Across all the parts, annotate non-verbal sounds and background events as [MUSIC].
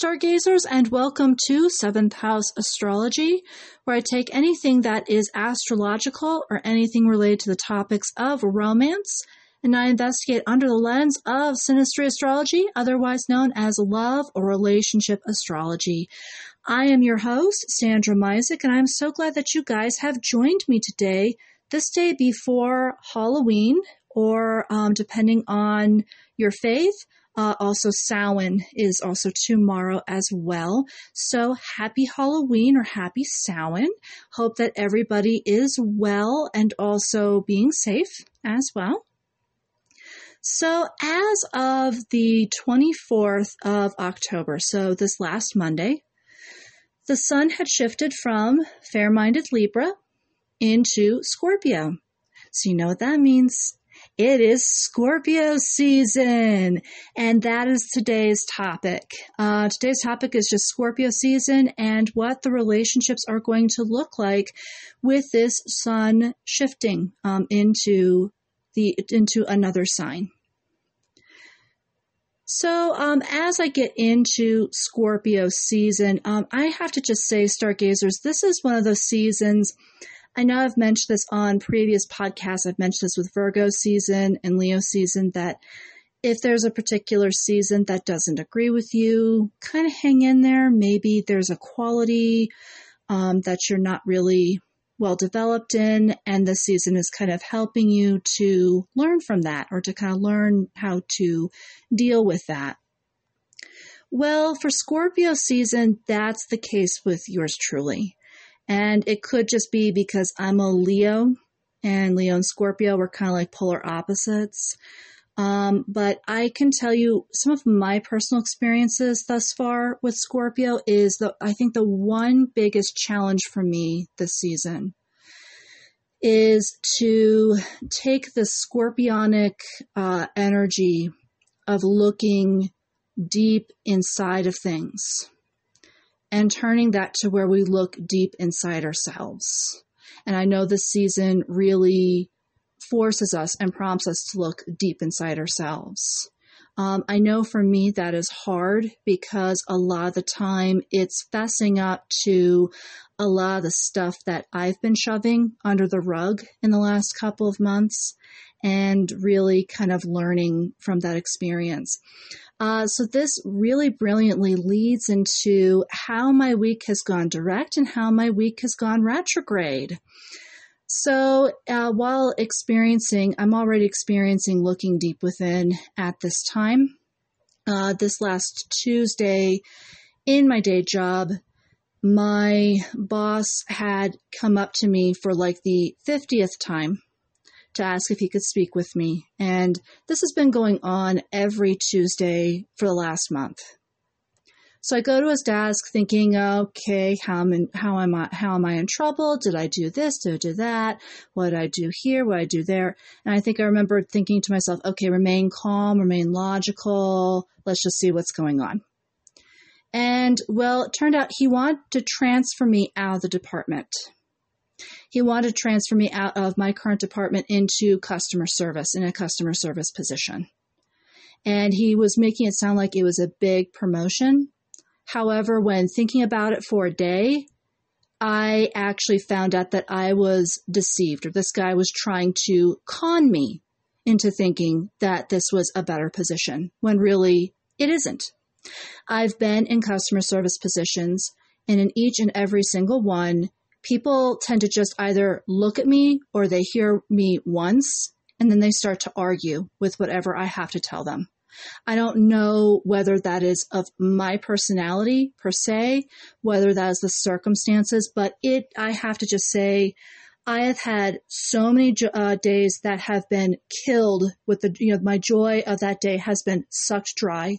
stargazers, and welcome to Seventh House Astrology, where I take anything that is astrological or anything related to the topics of romance, and I investigate under the lens of synastry astrology, otherwise known as love or relationship astrology. I am your host, Sandra Misek, and I'm so glad that you guys have joined me today, this day before Halloween, or um, depending on your faith. Uh, also, Samhain is also tomorrow as well. So, happy Halloween or happy Samhain. Hope that everybody is well and also being safe as well. So, as of the 24th of October, so this last Monday, the sun had shifted from fair minded Libra into Scorpio. So, you know what that means. It is Scorpio season, and that is today's topic. Uh, today's topic is just Scorpio season and what the relationships are going to look like with this sun shifting um, into the into another sign. So, um, as I get into Scorpio season, um, I have to just say, stargazers, this is one of those seasons I know I've mentioned this on previous podcasts. I've mentioned this with Virgo season and Leo season that if there's a particular season that doesn't agree with you, kind of hang in there. Maybe there's a quality um, that you're not really well developed in, and this season is kind of helping you to learn from that or to kind of learn how to deal with that. Well, for Scorpio season, that's the case with yours truly. And it could just be because I'm a Leo and Leo and Scorpio were kind of like polar opposites. Um, but I can tell you some of my personal experiences thus far with Scorpio is the I think the one biggest challenge for me this season is to take the scorpionic uh, energy of looking deep inside of things and turning that to where we look deep inside ourselves. And I know this season really forces us and prompts us to look deep inside ourselves. Um, I know for me that is hard because a lot of the time it's fessing up to a lot of the stuff that I've been shoving under the rug in the last couple of months and really kind of learning from that experience. Uh, so this really brilliantly leads into how my week has gone direct and how my week has gone retrograde. So uh, while experiencing, I'm already experiencing looking deep within at this time. Uh, this last Tuesday in my day job, my boss had come up to me for like the 50th time to ask if he could speak with me. And this has been going on every Tuesday for the last month. So I go to his desk thinking, okay, how am, in, how am I, how am I in trouble? Did I do this? Did I do that? What did I do here? What did I do there? And I think I remember thinking to myself, okay, remain calm, remain logical. Let's just see what's going on. And well, it turned out he wanted to transfer me out of the department. He wanted to transfer me out of my current department into customer service in a customer service position. And he was making it sound like it was a big promotion. However, when thinking about it for a day, I actually found out that I was deceived, or this guy was trying to con me into thinking that this was a better position, when really it isn't. I've been in customer service positions, and in each and every single one, people tend to just either look at me or they hear me once and then they start to argue with whatever I have to tell them. I don't know whether that is of my personality per se, whether that is the circumstances, but it, I have to just say, I have had so many uh, days that have been killed with the, you know, my joy of that day has been sucked dry.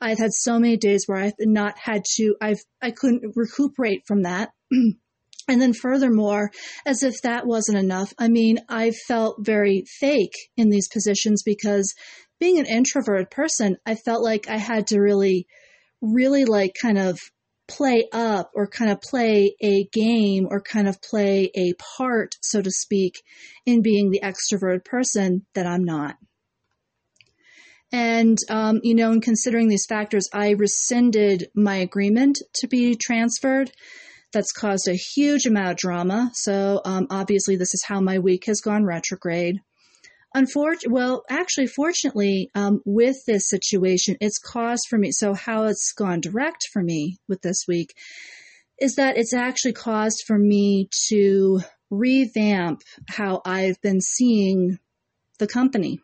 I've had so many days where I've not had to, I've, I couldn't recuperate from that. [CLEARS THROAT] And then furthermore, as if that wasn't enough, I mean, I felt very fake in these positions because being an introverted person, I felt like I had to really, really like kind of play up or kind of play a game or kind of play a part, so to speak, in being the extroverted person that I'm not. And, um, you know, in considering these factors, I rescinded my agreement to be transferred. That's caused a huge amount of drama. So, um, obviously, this is how my week has gone retrograde. Unfortunately, well, actually, fortunately, um, with this situation, it's caused for me. So, how it's gone direct for me with this week is that it's actually caused for me to revamp how I've been seeing the company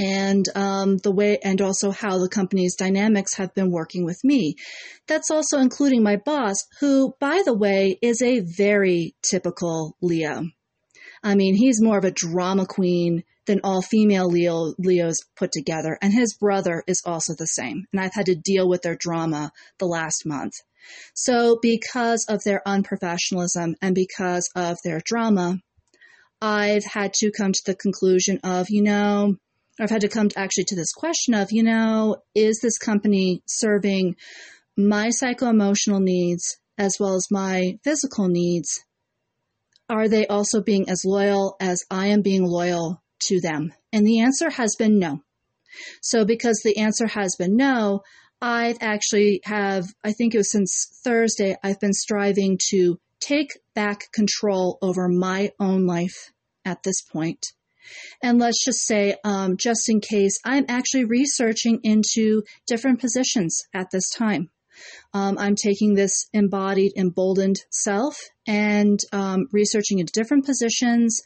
and um, the way, and also how the company's dynamics have been working with me. That's also including my boss, who, by the way, is a very typical Leo. I mean, he's more of a drama queen than all female Leo, Leos put together, and his brother is also the same. And I've had to deal with their drama the last month. So, because of their unprofessionalism and because of their drama, I've had to come to the conclusion of, you know, I've had to come to actually to this question of, you know, is this company serving my psycho emotional needs as well as my physical needs? Are they also being as loyal as I am being loyal to them? And the answer has been no. So because the answer has been no, I've actually have, I think it was since Thursday, I've been striving to take back control over my own life at this point. And let's just say, um, just in case, I'm actually researching into different positions at this time. Um, I'm taking this embodied, emboldened self and um, researching into different positions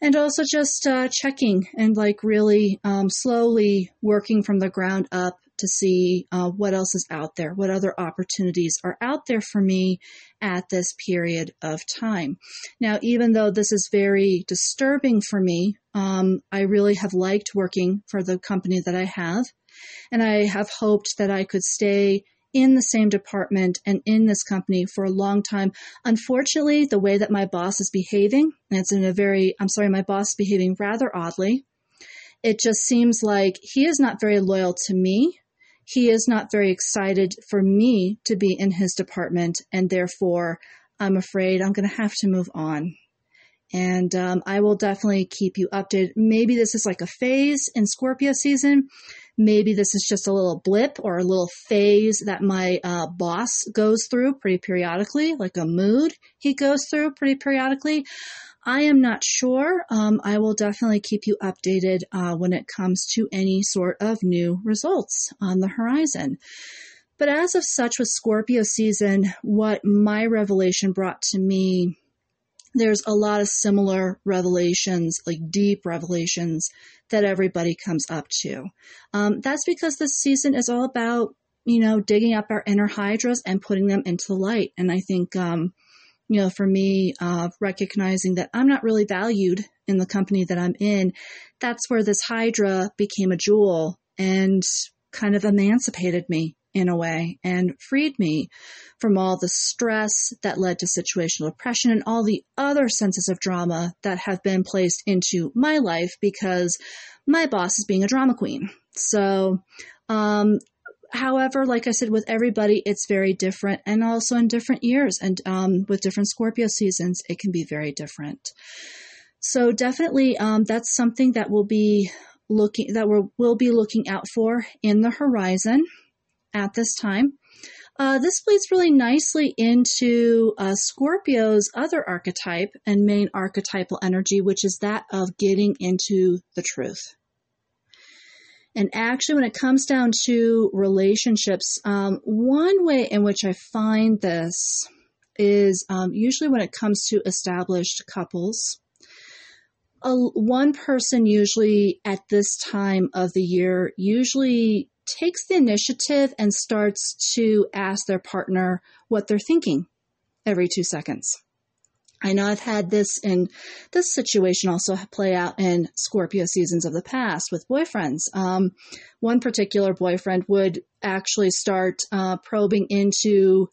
and also just uh, checking and like really um, slowly working from the ground up to see uh, what else is out there, what other opportunities are out there for me at this period of time. Now, even though this is very disturbing for me, um, I really have liked working for the company that I have, and I have hoped that I could stay in the same department and in this company for a long time. Unfortunately, the way that my boss is behaving, and it's in a very, I'm sorry, my boss behaving rather oddly. It just seems like he is not very loyal to me he is not very excited for me to be in his department, and therefore I'm afraid I'm going to have to move on. And um, I will definitely keep you updated. Maybe this is like a phase in Scorpio season. Maybe this is just a little blip or a little phase that my uh, boss goes through pretty periodically, like a mood he goes through pretty periodically. I am not sure. Um, I will definitely keep you updated uh, when it comes to any sort of new results on the horizon. But as of such with Scorpio season, what my revelation brought to me, there's a lot of similar revelations, like deep revelations that everybody comes up to. Um, that's because this season is all about, you know, digging up our inner hydras and putting them into the light. And I think, um, you know, for me, uh, recognizing that I'm not really valued in the company that I'm in, that's where this Hydra became a jewel and kind of emancipated me in a way and freed me from all the stress that led to situational depression and all the other senses of drama that have been placed into my life because my boss is being a drama queen. So, um, However, like I said, with everybody, it's very different, and also in different years, and um, with different Scorpio seasons, it can be very different. So definitely, um, that's something that we'll be looking that we'll, we'll be looking out for in the horizon at this time. Uh, this plays really nicely into uh, Scorpio's other archetype and main archetypal energy, which is that of getting into the truth. And actually, when it comes down to relationships, um, one way in which I find this is um, usually when it comes to established couples. A, one person usually at this time of the year usually takes the initiative and starts to ask their partner what they're thinking every two seconds. I know I've had this in this situation also play out in Scorpio seasons of the past with boyfriends. Um, one particular boyfriend would actually start uh, probing into,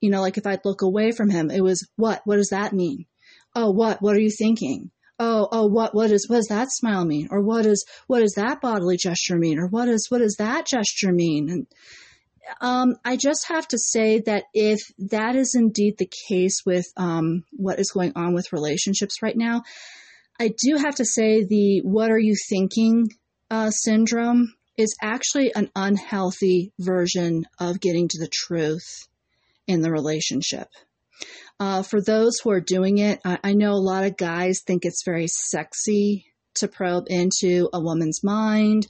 you know, like if I'd look away from him, it was what? What does that mean? Oh, what? What are you thinking? Oh, oh, what, what is, what does that smile mean? Or what is, what does that bodily gesture mean? Or what is, what does that gesture mean? And um, I just have to say that if that is indeed the case with um, what is going on with relationships right now, I do have to say the what are you thinking uh, syndrome is actually an unhealthy version of getting to the truth in the relationship. Uh, for those who are doing it, I, I know a lot of guys think it's very sexy to probe into a woman's mind,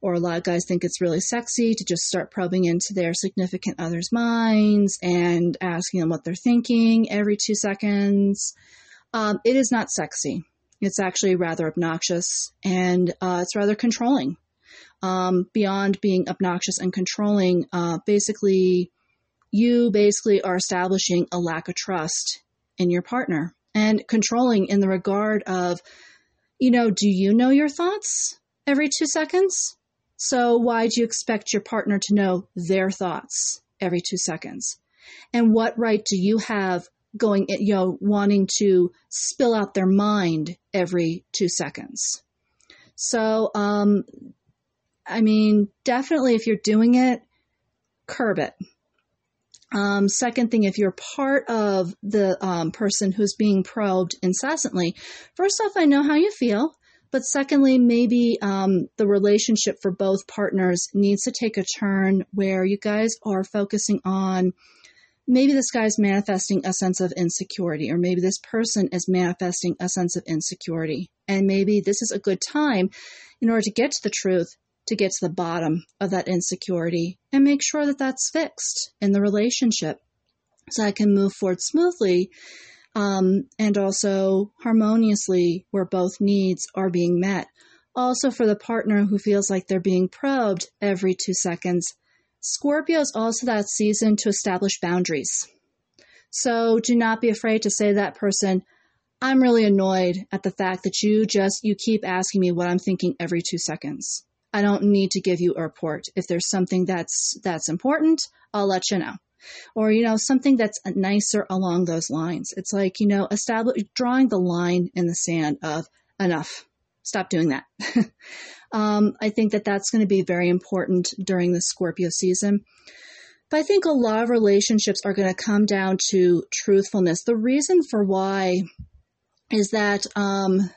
or a lot of guys think it's really sexy to just start probing into their significant other's minds and asking them what they're thinking every two seconds. Um, it is not sexy. It's actually rather obnoxious and uh, it's rather controlling. Um, beyond being obnoxious and controlling, uh, basically, you basically are establishing a lack of trust in your partner and controlling in the regard of, you know, do you know your thoughts every two seconds? So why do you expect your partner to know their thoughts every two seconds? And what right do you have going, you know, wanting to spill out their mind every two seconds? So, um, I mean, definitely if you're doing it, curb it. Um, second thing, if you're part of the um, person who's being probed incessantly, first off, I know how you feel. But secondly, maybe um, the relationship for both partners needs to take a turn where you guys are focusing on maybe this guy's manifesting a sense of insecurity, or maybe this person is manifesting a sense of insecurity. And maybe this is a good time in order to get to the truth, to get to the bottom of that insecurity and make sure that that's fixed in the relationship so I can move forward smoothly um, and also harmoniously where both needs are being met. Also, for the partner who feels like they're being probed every two seconds, Scorpio is also that season to establish boundaries. So do not be afraid to say to that person, I'm really annoyed at the fact that you just you keep asking me what I'm thinking every 2 seconds. I don't need to give you a report. If there's something that's that's important, I'll let you know or you know something that's nicer along those lines. It's like you know establish drawing the line in the sand of enough. Stop doing that. [LAUGHS] Um, i think that that's going to be very important during the scorpio season. But i think a lot of relationships are going to come down to truthfulness. The reason for why is that um,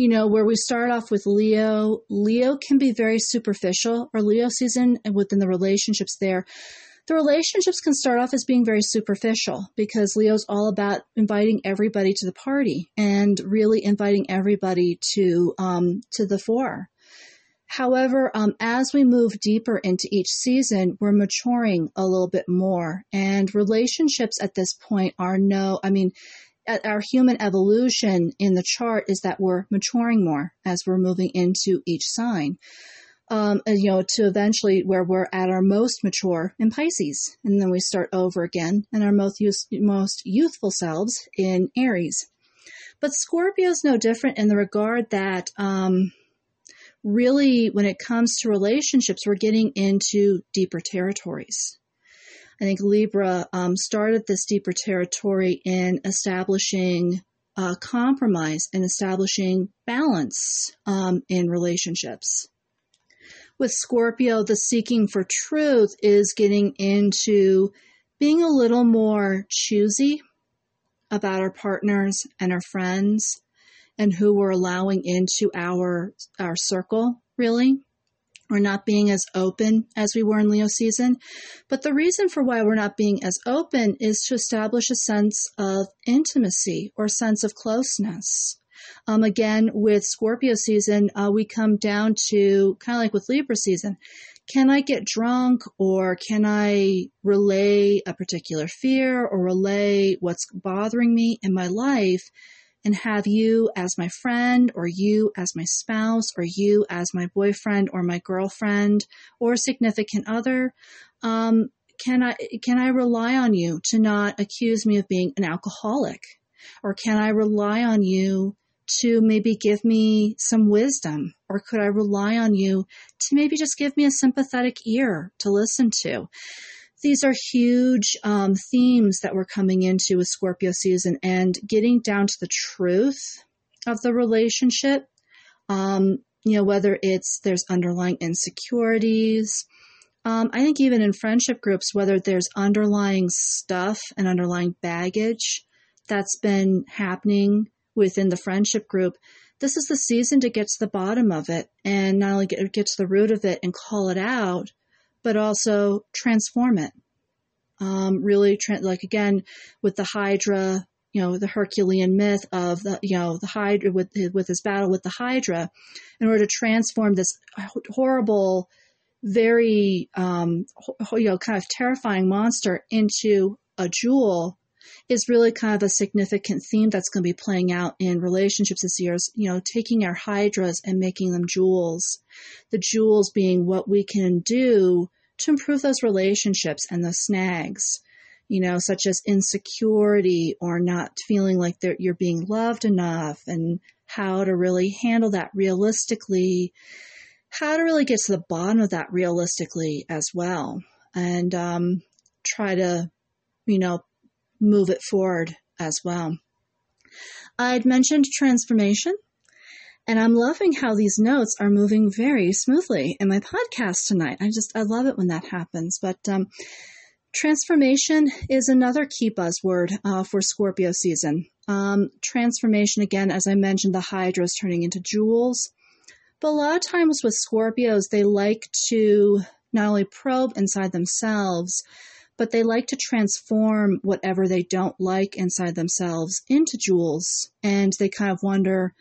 you know, where we start off with Leo, Leo can be very superficial, or Leo season within the relationships there the relationships can start off as being very superficial because Leo's all about inviting everybody to the party and really inviting everybody to um, to the fore. However, um, as we move deeper into each season, we're maturing a little bit more, and relationships at this point are no. I mean, our human evolution in the chart is that we're maturing more as we're moving into each sign um, and, you know, to eventually where we're at our most mature in Pisces. And then we start over again in our most, most youthful selves in Aries. But Scorpio is no different in the regard that um, really, when it comes to relationships, we're getting into deeper territories. I think Libra um, started this deeper territory in establishing uh, compromise and establishing balance um, in relationships with Scorpio, the seeking for truth is getting into being a little more choosy about our partners and our friends and who we're allowing into our our circle really. We're not being as open as we were in leo season. But the reason for why we're not being as open is to establish a sense of intimacy or sense of closeness um, again, with Scorpio season, uh, we come down to kind of like with Libra season. Can I get drunk or can I relay a particular fear or relay what's bothering me in my life and have you as my friend or you as my spouse or you as my boyfriend or my girlfriend or significant other? Um, can I, can I rely on you to not accuse me of being an alcoholic? Or can I rely on you to maybe give me some wisdom? Or could I rely on you to maybe just give me a sympathetic ear to listen to? These are huge um, themes that we're coming into with Scorpio season and getting down to the truth of the relationship. Um, you know, whether it's there's underlying insecurities. Um, I think even in friendship groups, whether there's underlying stuff and underlying baggage that's been happening within the friendship group this is the season to get to the bottom of it and not only get, get to the root of it and call it out, but also transform it. Um, really, tra- like again, with the Hydra, you know, the Herculean myth of the, you know, the Hydra with, with his battle with the Hydra, in order to transform this horrible, very, um, you know, kind of terrifying monster into a jewel is really kind of a significant theme that's going to be playing out in relationships this year is, you know, taking our hydras and making them jewels. The jewels being what we can do to improve those relationships and the snags, you know, such as insecurity or not feeling like you're being loved enough and how to really handle that realistically, how to really get to the bottom of that realistically as well. And, um, try to, you know, move it forward as well. I'd mentioned transformation, and I'm loving how these notes are moving very smoothly in my podcast tonight. I just, I love it when that happens. But um, transformation is another key buzzword uh, for Scorpio season. Um, transformation, again, as I mentioned, the Hydra is turning into jewels. But a lot of times with Scorpios, they like to not only probe inside themselves, but they like to transform whatever they don't like inside themselves into jewels. And they kind of wonder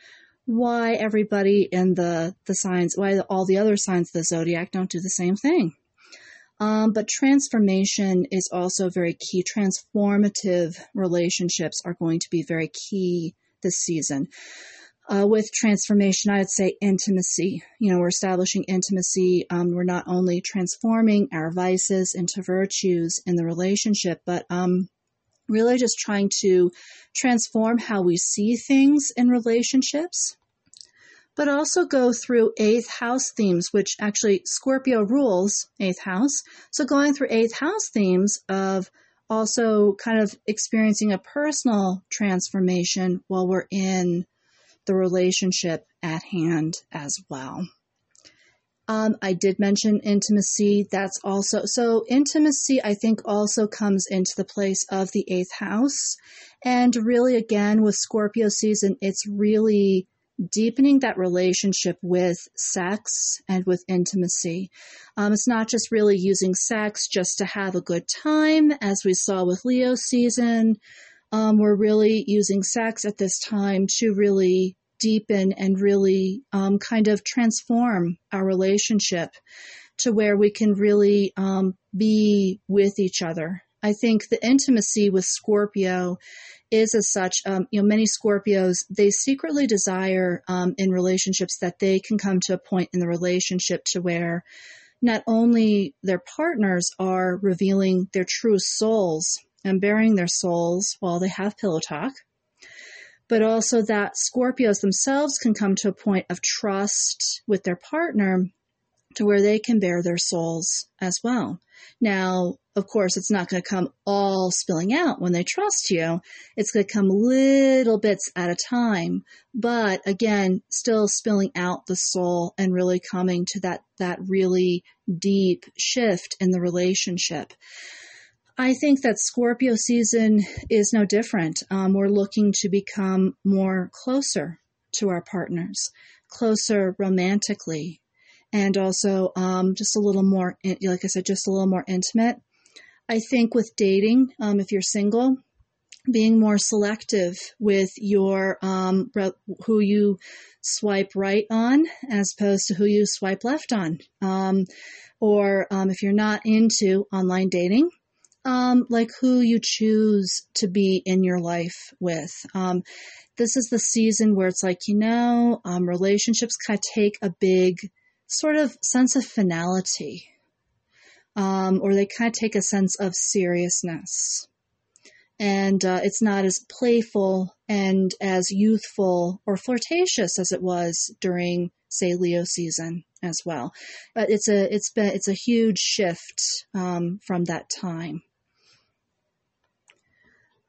why everybody in the, the signs, why all the other signs of the zodiac don't do the same thing. Um, but transformation is also very key. Transformative relationships are going to be very key this season. Uh, with transformation, I'd say intimacy. You know, we're establishing intimacy. Um, we're not only transforming our vices into virtues in the relationship, but um, really just trying to transform how we see things in relationships. But also go through eighth house themes, which actually Scorpio rules eighth house. So going through eighth house themes of also kind of experiencing a personal transformation while we're in the relationship at hand as well. Um, I did mention intimacy. That's also so intimacy. I think also comes into the place of the eighth house, and really again with Scorpio season, it's really deepening that relationship with sex and with intimacy. Um, it's not just really using sex just to have a good time, as we saw with Leo season. Um, we're really using sex at this time to really deepen and really um, kind of transform our relationship to where we can really um, be with each other. I think the intimacy with Scorpio is as such. Um, you know, many Scorpios they secretly desire um, in relationships that they can come to a point in the relationship to where not only their partners are revealing their true souls and baring their souls while they have pillow talk, but also that Scorpios themselves can come to a point of trust with their partner to where they can bare their souls as well. Now, of course, it's not going to come all spilling out when they trust you. It's going to come little bits at a time, but again, still spilling out the soul and really coming to that, that really deep shift in the relationship. I think that Scorpio season is no different. Um, we're looking to become more closer to our partners, closer romantically, and also um, just a little more, like I said, just a little more intimate. I think with dating, um, if you're single, being more selective with your um, who you swipe right on as opposed to who you swipe left on. Um, or um, if you're not into online dating, um, like who you choose to be in your life with. Um, this is the season where it's like, you know, um, relationships kind of take a big sort of sense of finality, um, or they kind of take a sense of seriousness. And uh, it's not as playful and as youthful or flirtatious as it was during, say, Leo season as well. But it's a it's been it's a huge shift um, from that time.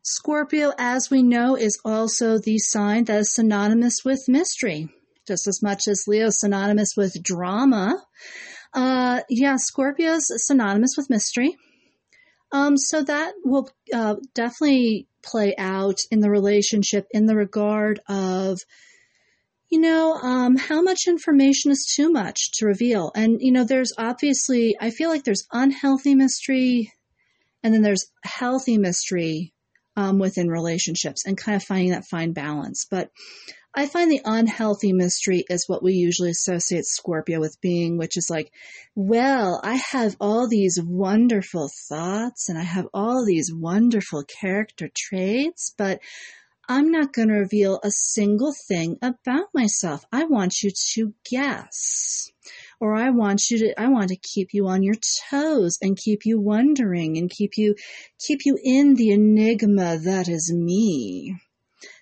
Scorpio, as we know, is also the sign that is synonymous with mystery, just as much as Leo is synonymous with drama. Uh, yeah, Scorpio is synonymous with mystery. Um, so that will uh, definitely play out in the relationship in the regard of you know, um, how much information is too much to reveal? And, you know, there's obviously, I feel like there's unhealthy mystery and then there's healthy mystery um, within relationships and kind of finding that fine balance. But I find the unhealthy mystery is what we usually associate Scorpio with being, which is like, well, I have all these wonderful thoughts and I have all these wonderful character traits, but I'm not going to reveal a single thing about myself. I want you to guess. Or I want you to, I want to keep you on your toes and keep you wondering and keep you, keep you in the enigma that is me.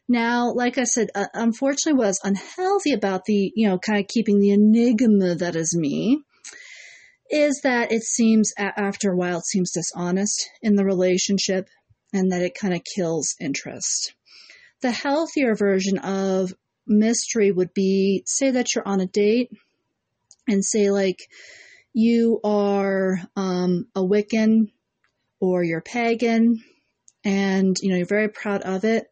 Now, like I said, uh, unfortunately was unhealthy about the, you know, kind of keeping the enigma that is me is that it seems after a while it seems dishonest in the relationship and that it kind of kills interest. The healthier version of mystery would be say that you're on a date and say, like, you are um, a Wiccan or you're pagan and, you know, you're very proud of it.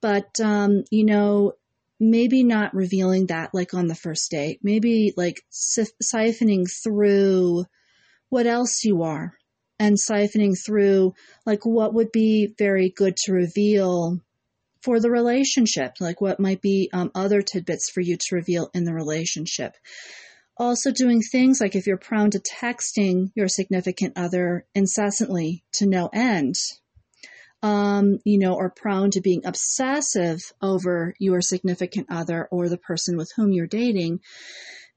But, um, you know, maybe not revealing that like on the first date, maybe like siphoning through what else you are and siphoning through like what would be very good to reveal for the relationship, like what might be um, other tidbits for you to reveal in the relationship. Also, doing things like if you're prone to texting your significant other incessantly to no end, um, you know, or prone to being obsessive over your significant other or the person with whom you're dating,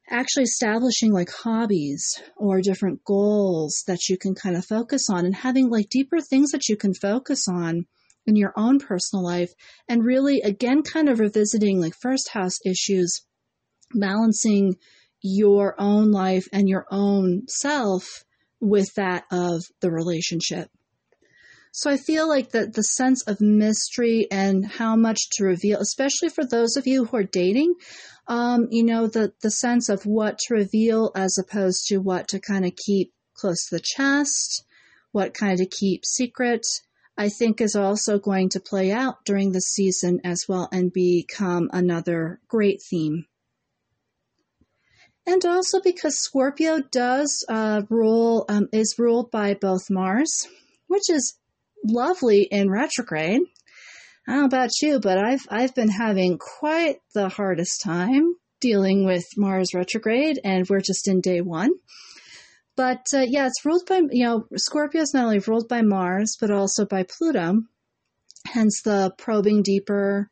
actually establishing like hobbies or different goals that you can kind of focus on and having like deeper things that you can focus on in your own personal life and really again kind of revisiting like first house issues balancing your own life and your own self with that of the relationship so i feel like that the sense of mystery and how much to reveal especially for those of you who are dating um, you know the the sense of what to reveal as opposed to what to kind of keep close to the chest what kind of keep secret I think is also going to play out during the season as well and become another great theme. And also because Scorpio does uh, rule, um, is ruled by both Mars, which is lovely in retrograde. I don't know about you, but I've I've been having quite the hardest time dealing with Mars retrograde, and we're just in day one. But uh, yeah, it's ruled by, you know, Scorpio is not only ruled by Mars, but also by Pluto, hence the probing deeper.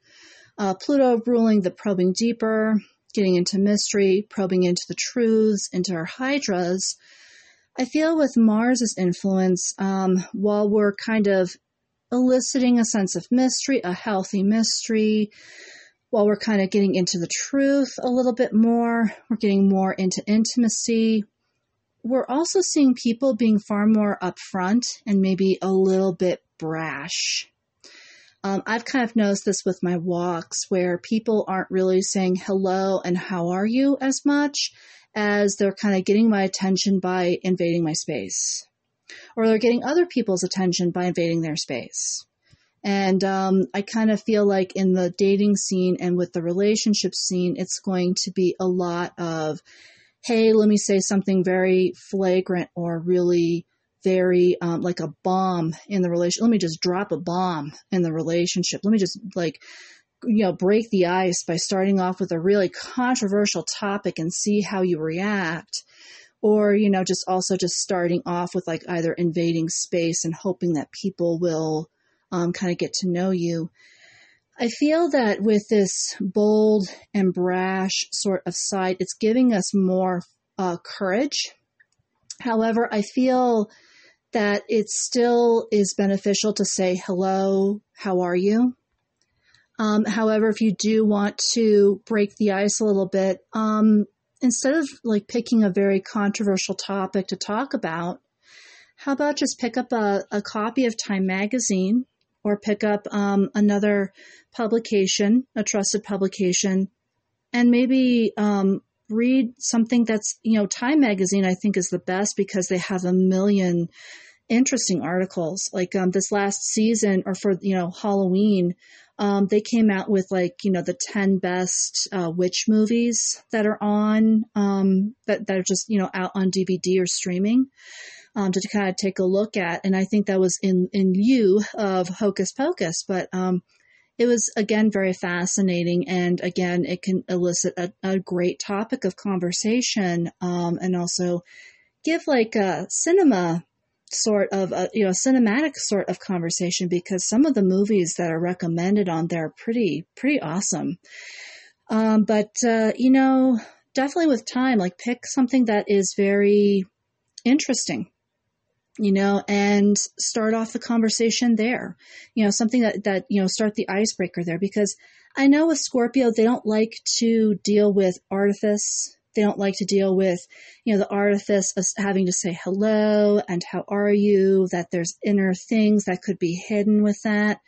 Uh, Pluto ruling the probing deeper, getting into mystery, probing into the truths, into our hydras. I feel with Mars's influence, um, while we're kind of eliciting a sense of mystery, a healthy mystery, while we're kind of getting into the truth a little bit more, we're getting more into intimacy, we're also seeing people being far more upfront and maybe a little bit brash. Um, I've kind of noticed this with my walks where people aren't really saying hello and how are you as much as they're kind of getting my attention by invading my space. Or they're getting other people's attention by invading their space. And um, I kind of feel like in the dating scene and with the relationship scene, it's going to be a lot of hey, let me say something very flagrant or really very um, like a bomb in the relation. Let me just drop a bomb in the relationship. Let me just like, you know, break the ice by starting off with a really controversial topic and see how you react. Or, you know, just also just starting off with like either invading space and hoping that people will um, kind of get to know you. I feel that with this bold and brash sort of side, it's giving us more uh, courage. However, I feel that it still is beneficial to say hello, how are you? Um, however, if you do want to break the ice a little bit, um, instead of like picking a very controversial topic to talk about, how about just pick up a, a copy of Time Magazine or pick up um, another publication, a trusted publication, and maybe um, read something that's, you know, Time Magazine, I think, is the best because they have a million interesting articles. Like um, this last season, or for, you know, Halloween, Um, they came out with like you know the ten best uh, witch movies that are on um, that that are just you know out on DVD or streaming um, to kind of take a look at, and I think that was in in lieu of Hocus Pocus, but um, it was again very fascinating, and again it can elicit a, a great topic of conversation, um, and also give like a cinema sort of a you know cinematic sort of conversation because some of the movies that are recommended on there are pretty pretty awesome. Um, but uh, you know, definitely with time, like pick something that is very interesting. You know, and start off the conversation there. You know, something that that you know start the icebreaker there because I know with Scorpio they don't like to deal with artifice they don't like to deal with, you know, the artifice of having to say hello and how are you, that there's inner things that could be hidden with that.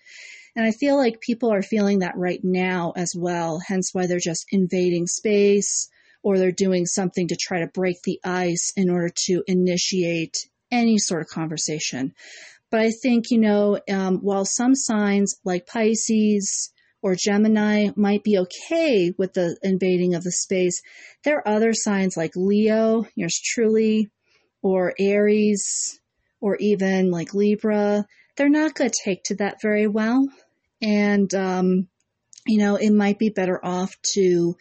And I feel like people are feeling that right now as well, hence why they're just invading space or they're doing something to try to break the ice in order to initiate any sort of conversation. But I think, you know, um, while some signs like Pisces, or Gemini might be okay with the invading of the space. There are other signs like Leo, yours truly, or Aries, or even like Libra. They're not going to take to that very well. And, um, you know, it might be better off to,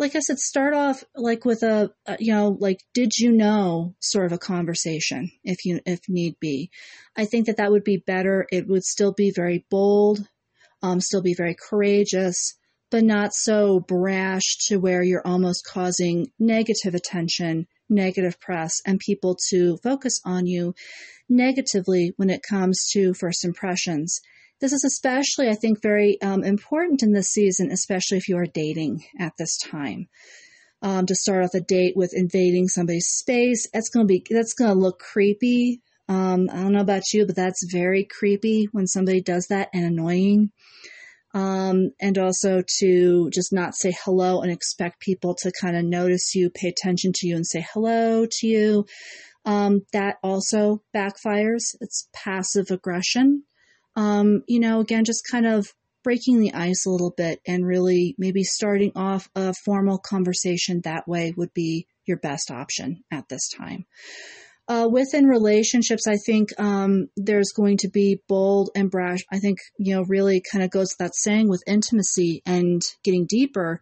like I said, start off like with a, a, you know, like, did you know sort of a conversation if you, if need be. I think that that would be better. It would still be very bold um, still be very courageous, but not so brash to where you're almost causing negative attention, negative press, and people to focus on you negatively when it comes to first impressions. This is especially, I think, very um, important in this season, especially if you are dating at this time. Um, to start off a date with invading somebody's space, that's going to be that's to look creepy. Um, I don't know about you, but that's very creepy when somebody does that and annoying um, and also to just not say hello and expect people to kind of notice you, pay attention to you, and say hello to you. Um, that also backfires. It's passive aggression. Um, you know, again, just kind of breaking the ice a little bit and really maybe starting off a formal conversation that way would be your best option at this time. Uh, within relationships, I think um, there's going to be bold and brash. I think, you know, really kind of goes that saying with intimacy and getting deeper,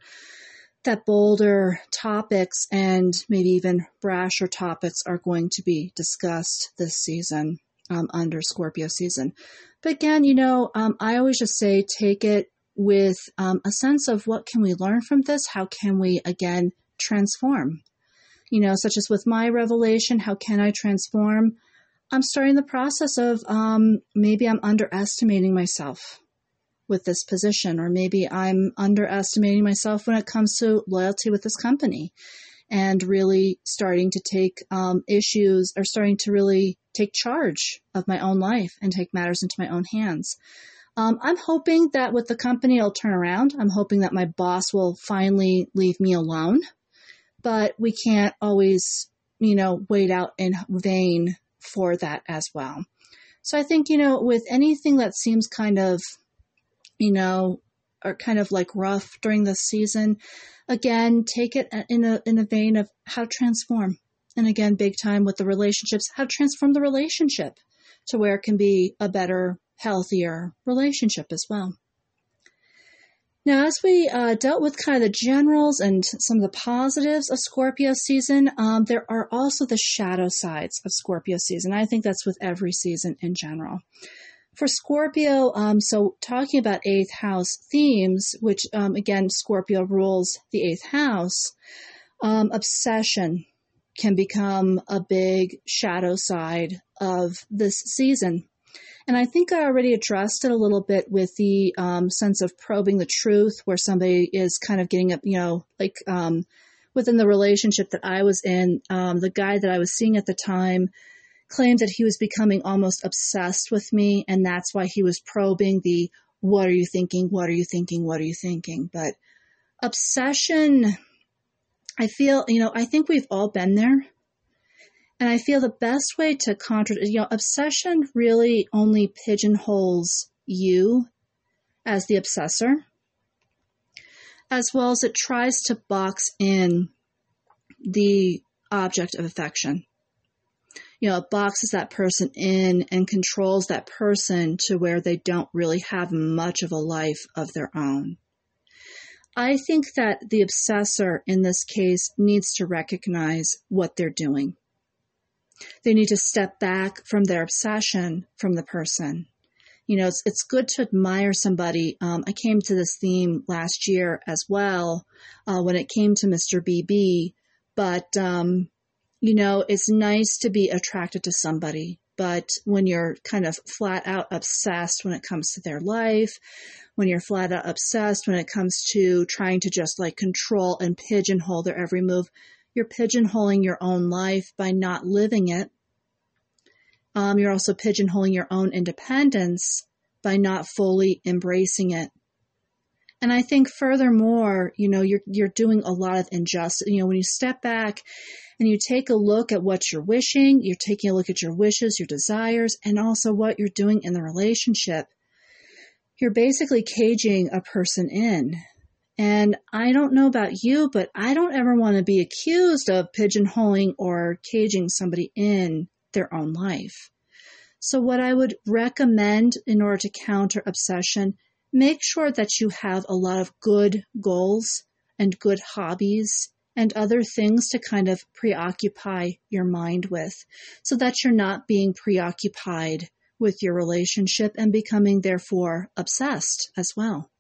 that bolder topics and maybe even brasher topics are going to be discussed this season um, under Scorpio season. But again, you know, um, I always just say take it with um, a sense of what can we learn from this? How can we, again, transform? you know, such as with my revelation, how can I transform? I'm starting the process of um, maybe I'm underestimating myself with this position, or maybe I'm underestimating myself when it comes to loyalty with this company, and really starting to take um, issues or starting to really take charge of my own life and take matters into my own hands. Um, I'm hoping that with the company, I'll turn around. I'm hoping that my boss will finally leave me alone but we can't always, you know, wait out in vain for that as well. So I think, you know, with anything that seems kind of, you know, or kind of like rough during the season, again, take it in a in a vein of how to transform. And again, big time with the relationships, how to transform the relationship to where it can be a better, healthier relationship as well. Now, as we uh, dealt with kind of the generals and some of the positives of Scorpio season, um, there are also the shadow sides of Scorpio season. I think that's with every season in general. For Scorpio, um, so talking about eighth house themes, which um, again, Scorpio rules the eighth house, um, obsession can become a big shadow side of this season. And I think I already addressed it a little bit with the um, sense of probing the truth, where somebody is kind of getting up, you know, like um, within the relationship that I was in, um, the guy that I was seeing at the time claimed that he was becoming almost obsessed with me, and that's why he was probing the what are you thinking? What are you thinking? What are you thinking? But obsession, I feel, you know, I think we've all been there. And I feel the best way to contra, you know, obsession really only pigeonholes you as the obsessor, as well as it tries to box in the object of affection. You know, it boxes that person in and controls that person to where they don't really have much of a life of their own. I think that the obsessor in this case needs to recognize what they're doing. They need to step back from their obsession from the person. You know, it's, it's good to admire somebody. Um, I came to this theme last year as well uh, when it came to Mr. BB, but, um, you know, it's nice to be attracted to somebody. But when you're kind of flat out obsessed when it comes to their life, when you're flat out obsessed when it comes to trying to just like control and pigeonhole their every move, you're pigeonholing your own life by not living it. Um, you're also pigeonholing your own independence by not fully embracing it. And I think furthermore, you know, you're you're doing a lot of injustice. You know, when you step back and you take a look at what you're wishing, you're taking a look at your wishes, your desires, and also what you're doing in the relationship you're basically caging a person in. And I don't know about you, but I don't ever want to be accused of pigeonholing or caging somebody in their own life. So, what I would recommend in order to counter obsession, make sure that you have a lot of good goals and good hobbies and other things to kind of preoccupy your mind with so that you're not being preoccupied with your relationship and becoming therefore obsessed as well.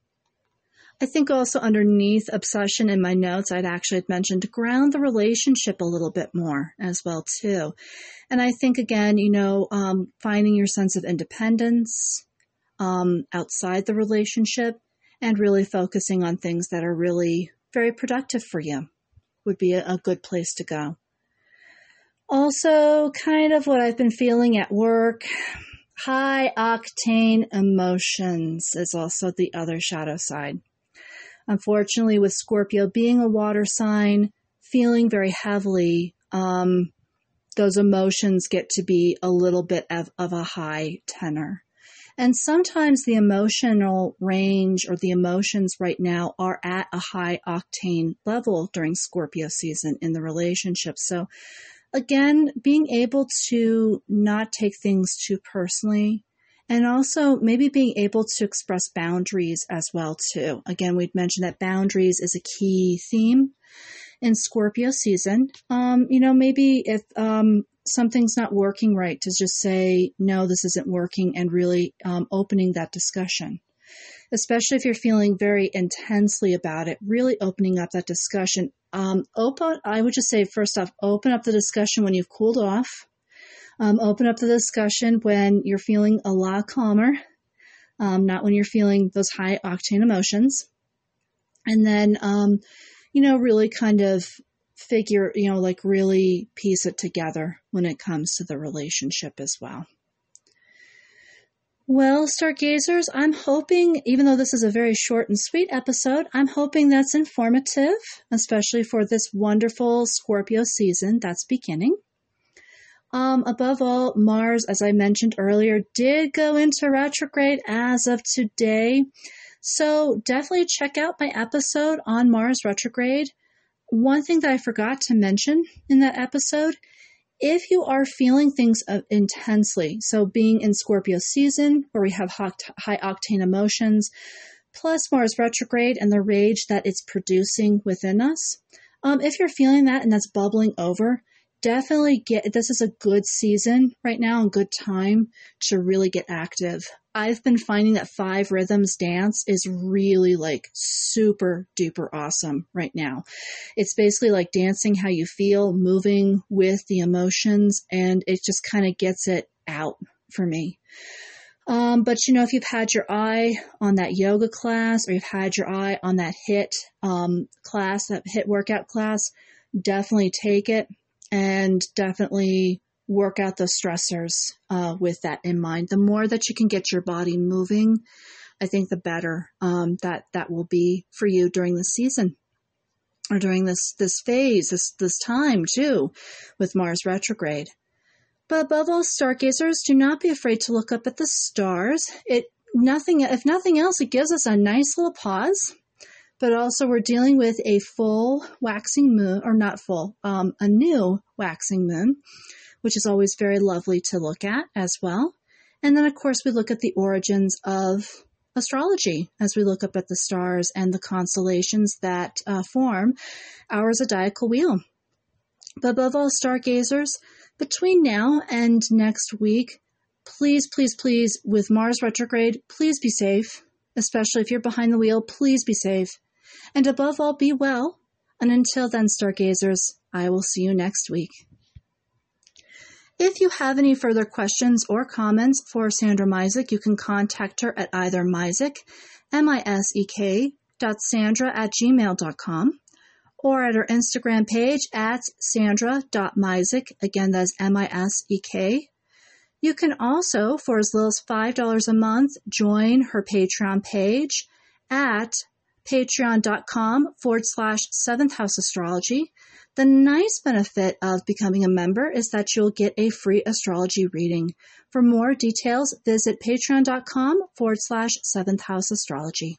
I think also underneath obsession in my notes, I'd actually mentioned ground the relationship a little bit more as well too. And I think again, you know, um, finding your sense of independence um, outside the relationship and really focusing on things that are really very productive for you would be a, a good place to go. Also, kind of what I've been feeling at work, High octane emotions is also the other shadow side. Unfortunately, with Scorpio being a water sign, feeling very heavily, um, those emotions get to be a little bit of, of a high tenor. And sometimes the emotional range or the emotions right now are at a high octane level during Scorpio season in the relationship. So again, being able to not take things too personally and also maybe being able to express boundaries as well too. Again, we'd mentioned that boundaries is a key theme in Scorpio season. Um, you know, maybe if um, something's not working right, to just say, no, this isn't working and really um, opening that discussion. Especially if you're feeling very intensely about it, really opening up that discussion um, open, I would just say first off, open up the discussion when you've cooled off. Um, open up the discussion when you're feeling a lot calmer, um, not when you're feeling those high octane emotions. And then, um, you know, really kind of figure, you know, like really piece it together when it comes to the relationship as well. Well, stargazers, I'm hoping, even though this is a very short and sweet episode, I'm hoping that's informative, especially for this wonderful Scorpio season that's beginning. Um, above all, Mars, as I mentioned earlier, did go into retrograde as of today. So definitely check out my episode on Mars retrograde. One thing that I forgot to mention in that episode if you are feeling things intensely, so being in Scorpio season where we have high octane emotions, plus Mars retrograde and the rage that it's producing within us, um, if you're feeling that and that's bubbling over, definitely get this is a good season right now and good time to really get active. I've been finding that five rhythms dance is really like super duper awesome right now. It's basically like dancing how you feel, moving with the emotions, and it just kind of gets it out for me. Um, but you know, if you've had your eye on that yoga class or you've had your eye on that HIIT um, class, that HIIT workout class, definitely take it and definitely work out the stressors uh, with that in mind. The more that you can get your body moving, I think the better um, that that will be for you during the season or during this this phase, this this time too, with Mars retrograde. But above all, stargazers, do not be afraid to look up at the stars. It nothing, if nothing else, it gives us a nice little pause. But also, we're dealing with a full waxing moon, or not full, um, a new waxing moon, which is always very lovely to look at as well. And then, of course, we look at the origins of astrology as we look up at the stars and the constellations that uh, form our zodiacal wheel. But above all, stargazers, between now and next week, please, please, please, with Mars retrograde, please be safe. Especially if you're behind the wheel, please be safe. And above all, be well. And until then, stargazers, I will see you next week. If you have any further questions or comments for Sandra Misek, you can contact her at either Misek, M-I-S-E-K, dot Sandra at gmail.com, or at her Instagram page at sandra.misek. Again, that's M-I-S-E-K. You can also, for as little as $5 a month, join her Patreon page at patreon.com forward slash seventh house astrology. The nice benefit of becoming a member is that you'll get a free astrology reading. For more details, visit patreon.com forward slash seventh house astrology.